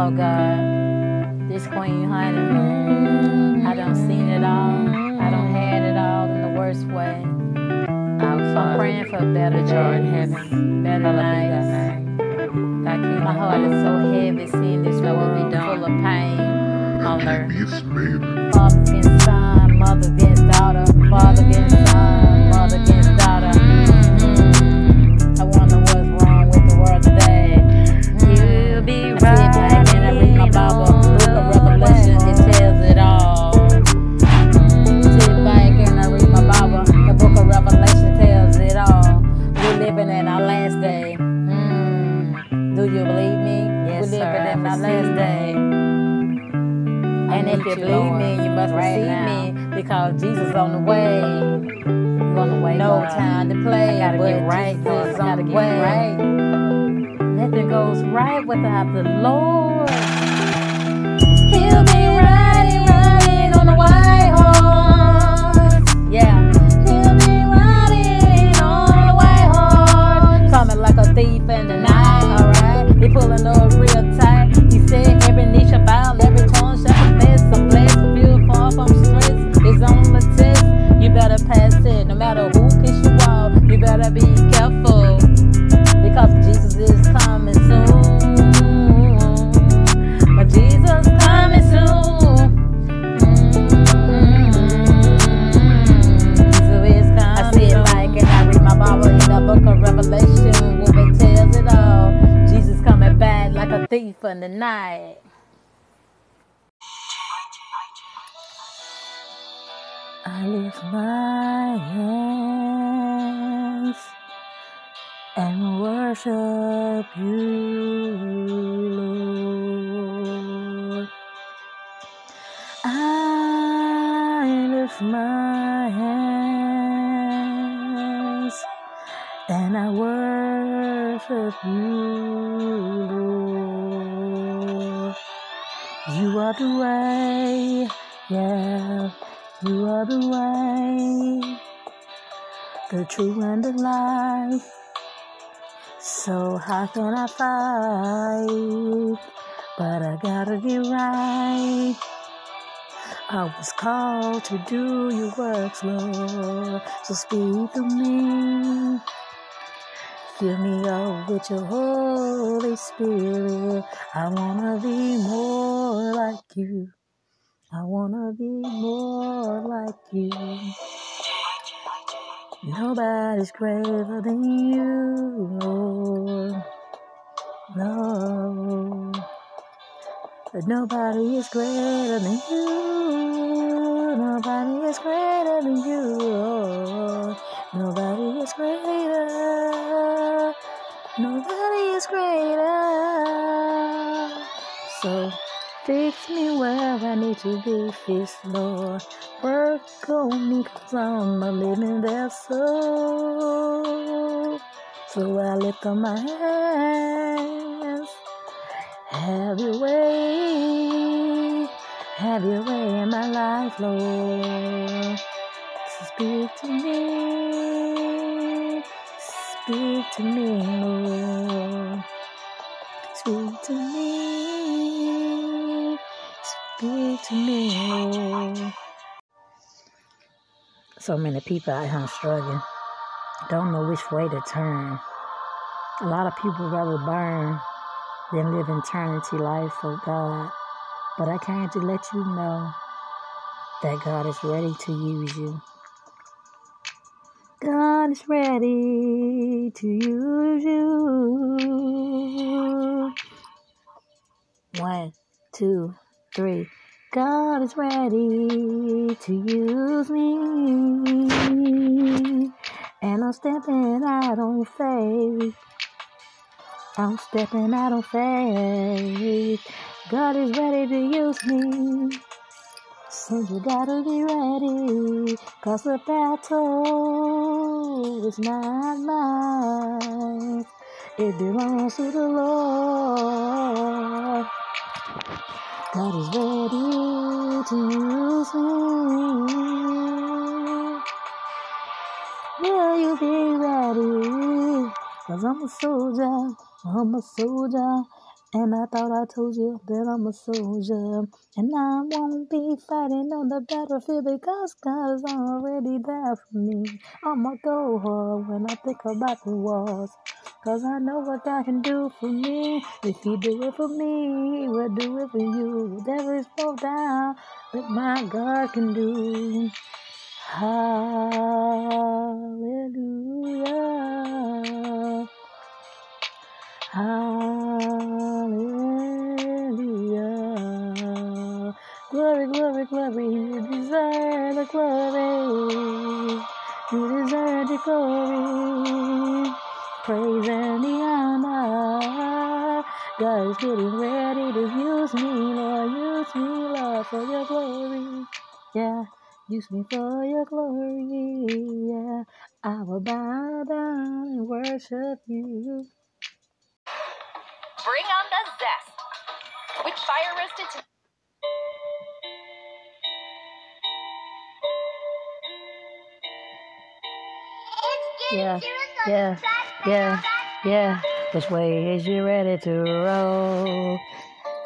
Hello, God. This Queen Honey. I don't seen it all. I don't had it all in the worst way. I'm praying for a better which art in days, heaven, better hallowed be thy nights. name. Thy My heart is so heavy seeing this Thy will world be done. full of pain. on earth. Father against son, mother against daughter, father against son, mother against daughter. No time to play. I gotta get right, I gotta get way. right. Nothing goes right without the Lord. He'll be riding, riding on the white horse. Yeah. He'll be riding on the white horse. Coming like a thief in the night, alright? He pulling up real tight. He said every knee shall bow, every tongue shall confess. I'm blessed, feel far from stress. It's on the test. You better pass it, no matter who kiss you out. You better be careful because Jesus is coming soon. But Jesus coming soon. Mm-hmm. Jesus is coming I sit back and I read my Bible in the book of Revelation, where it tells it all. Jesus coming back like a thief in the night. I lift my hands worship you, Lord. I lift my hands and I worship you, Lord. You are the way, yeah. You are the way, the truth and the life. So how can I fight? But I gotta get right. I was called to do your works, Lord. So speak to me. Fill me up with your Holy Spirit. I wanna be more like you. I wanna be more like you. Nobody's greater than you, Lord. No. But nobody is greater than you. Nobody is greater than you, Lord. Nobody is greater. Nobody is greater. So fix me where I need to be fixed, Lord. Work on me I'm a living vessel. So I lift up my hands. Have your way. Have your way in my life, Lord. Speak to me. Speak to me, Lord. Speak to me. So many people out here struggling. Don't know which way to turn. A lot of people rather burn than live eternity life for God. But I came to let you know that God is ready to use you. God is ready to use you. One, two, three. God is ready to use me. And I'm stepping out on faith. I'm stepping out on faith. God is ready to use me. So you gotta be ready. Cause the battle is not mine. It belongs to the Lord. God is ready to me. Will you be ready? Cause I'm a soldier, I'm a soldier, And I thought I told you that I'm a soldier. And I won't be fighting on the battlefield because God's already there for me. I'ma go hard when I think about the wars. Cause I know what God can do for me. If He do it for me, He will do it for you. Whatever is broke down, my God can do. Hallelujah. Hallelujah. Glory, glory, glory. You deserve the glory. You deserve the glory. Use me for your glory. Yeah. I will bow down and worship you. Bring on the zest with fire roasted to- Yeah, yeah, yeah, yeah. Which way is you ready to roll?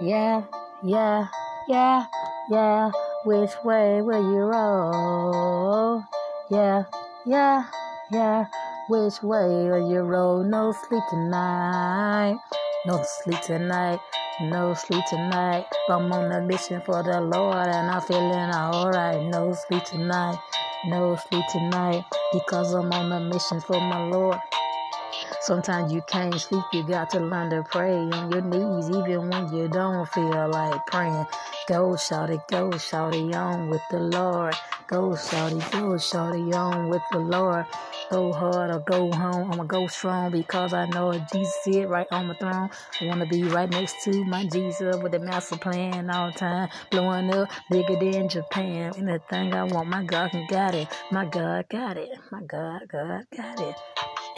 Yeah, yeah, yeah, yeah. Which way will you roll? Yeah, yeah, yeah. Which way will you roll? No sleep tonight. No sleep tonight. No sleep tonight. I'm on a mission for the Lord and I'm feeling alright. No sleep tonight. No sleep tonight because I'm on a mission for my Lord. Sometimes you can't sleep, you got to learn to pray on your knees, even when you don't feel like praying. Go, shout it, go, shout it on with the Lord. Go, shout it, go, shout it on with the Lord. Go hard or go home. I'ma go strong because I know Jesus sit right on my throne. I wanna be right next to my Jesus with the master plan all the time. Blowing up bigger than Japan. Anything I want, my God can got it. My God got it. My God, God got it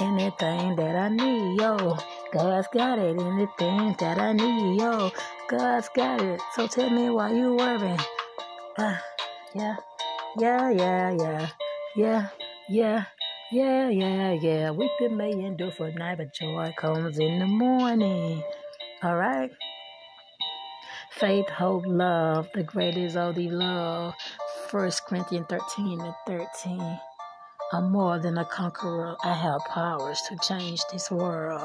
anything that I need, yo. God's got it, anything that I need, yo. God's got it. So tell me why you worrying. Uh, yeah, yeah, yeah, yeah, yeah, yeah. Yeah, yeah, yeah. Weeping may endure for a night, but joy comes in the morning. All right. Faith, hope, love. The greatest of the love. First Corinthians 13 and 13. I'm more than a conqueror. I have powers to change this world.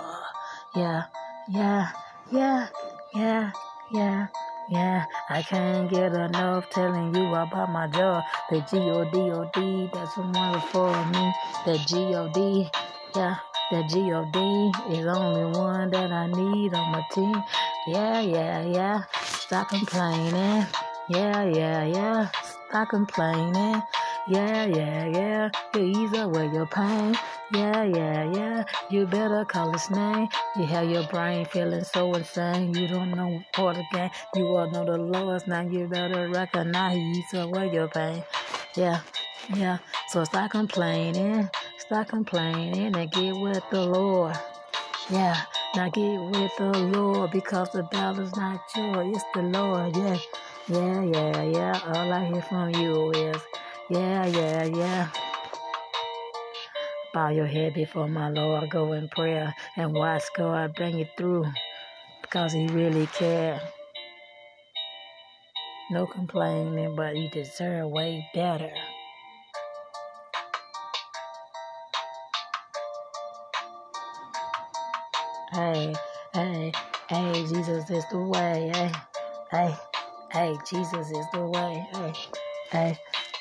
Yeah, yeah, yeah, yeah, yeah, yeah. I can't get enough telling you about my job. The G-O-D-O-D, that's one for me. The G-O-D, yeah. The G-O-D is only one that I need on my team. Yeah, yeah, yeah. Stop complaining. Yeah, yeah, yeah. Stop complaining. Yeah, yeah, yeah. You ease away your pain. Yeah, yeah, yeah. You better call his name. You have your brain feeling so insane. You don't know of the game. You all know the Lord's now. You better recognize he eats away your pain. Yeah, yeah. So stop complaining. Stop complaining and get with the Lord. Yeah, now get with the Lord because the battle's not yours, it's the Lord. Yeah, yeah, yeah, yeah. All I hear from you is, yeah, yeah, yeah. Bow your head before my Lord, go in prayer and watch God bring you through because He really cares. No complaining, but you deserve way better. Hey, hey, hey, Jesus is the way. Hey, hey, hey, Jesus is the way. Hey, hey,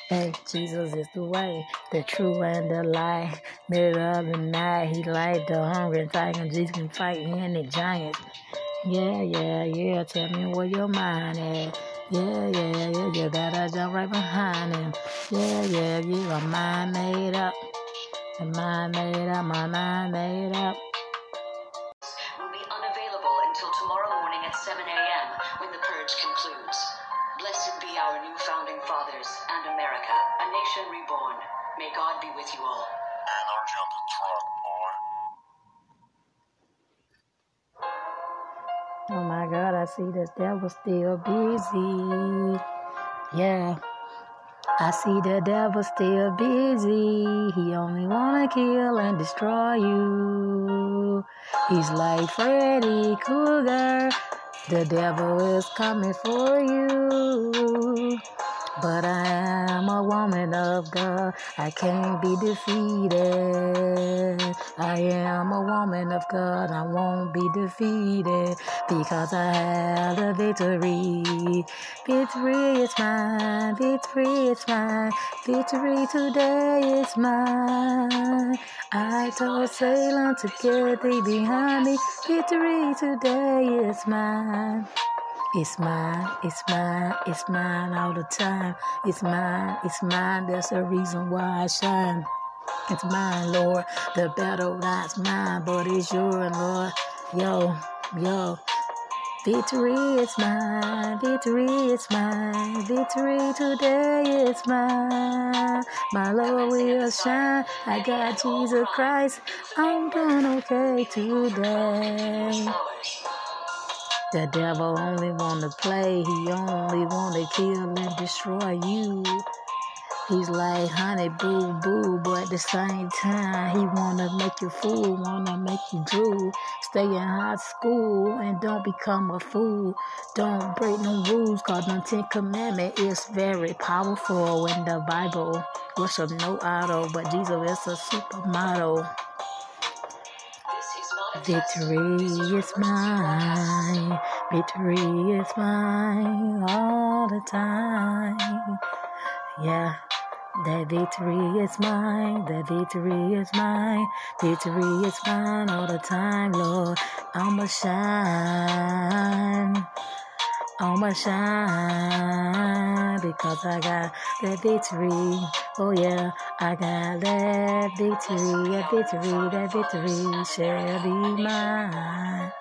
hey, Jesus is the way, the true and the light. Middle of the night, he light the hungry tiger. Jesus can fight any giants. Yeah, yeah, yeah. Tell me where your mind at. Yeah, yeah, yeah. You better jump right behind him. Yeah, yeah, yeah. My mind made up. My mind made up. My mind made up. And America, a nation reborn. May God be with you all. Energy on the truck, boy. Oh my God, I see this devil still busy. Yeah, I see the devil still busy. He only wanna kill and destroy you. He's like Freddy Krueger. The devil is coming for you. But I am a woman of God. I can't be defeated. I am a woman of God. I won't be defeated because I have the victory. Victory is mine. Victory is mine. Victory today is mine. I told Satan to get thee behind me. Victory today is mine. It's mine, it's mine, it's mine all the time. It's mine, it's mine. That's the reason why I shine. It's mine, Lord. The battle that's mine, but it's yours, Lord. Yo, yo. Victory is mine, victory is mine, victory today is mine. My Lord will shine. I got Jesus Christ. I'm doing okay today. The devil only wanna play, he only wanna kill and destroy you. He's like honey boo boo, but at the same time he wanna make you fool, wanna make you drool. Stay in high school and don't become a fool. Don't break no rules, cause the Ten Commandment is very powerful in the Bible. Worship no idol, but Jesus is a supermodel. Victory is mine. Victory is mine all the time. Yeah. That victory is mine, that victory is mine, victory is mine all the time, Lord. I'ma shine, I'ma shine because I got that victory. Oh yeah, I got that victory, that victory, that victory shall be mine.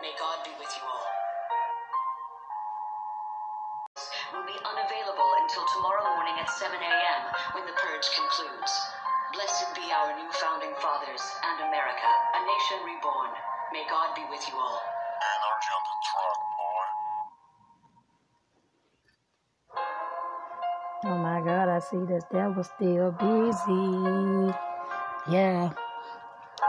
God, I see this devil still busy. Yeah.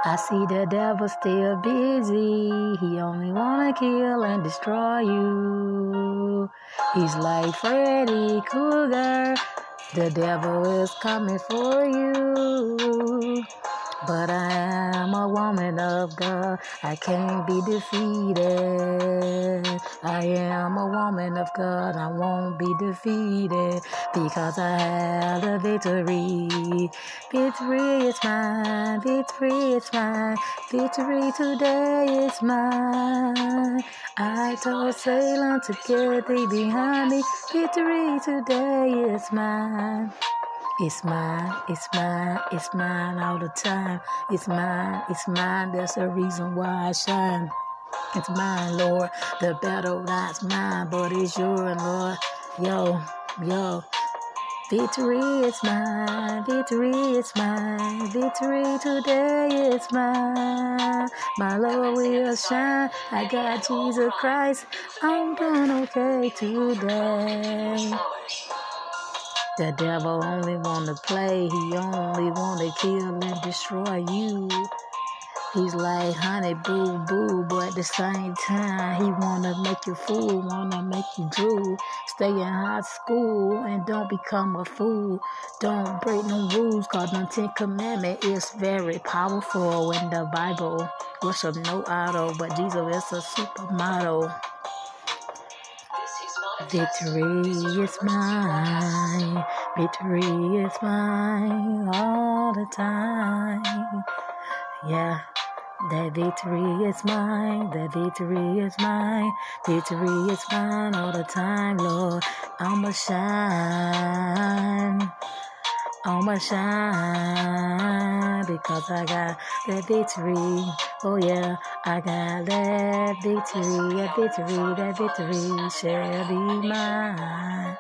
I see the devil still busy. He only wanna kill and destroy you. He's like Freddy Krueger. The devil is coming for you. But I am a woman of God. I can't be defeated. I am a woman of God. I won't be defeated because I have the victory. Victory is mine. Victory is mine. Victory today is mine. I told Satan to get thee behind me. Victory today is mine. It's mine, it's mine, it's mine all the time. It's mine, it's mine. That's the reason why I shine. It's mine, Lord. The battle that's mine, but it's yours, Lord. Yo, yo. Victory is mine, victory is mine, victory today is mine. My Lord will shine. I got Jesus Christ. I'm doing okay today. The devil only wanna play, he only wanna kill and destroy you. He's like honey boo boo, but at the same time he wanna make you fool, wanna make you drool. Stay in high school and don't become a fool. Don't break no rules, cause the Ten Commandment is very powerful in the Bible. Worship no idol, but Jesus is a supermodel. Victory is mine, victory is mine all the time. Yeah, that victory is mine, that victory is mine, victory is mine all the time, Lord. I'ma shine, I'ma shine because I got that victory. Oh yeah, I got that victory, that victory, that victory shall be mine.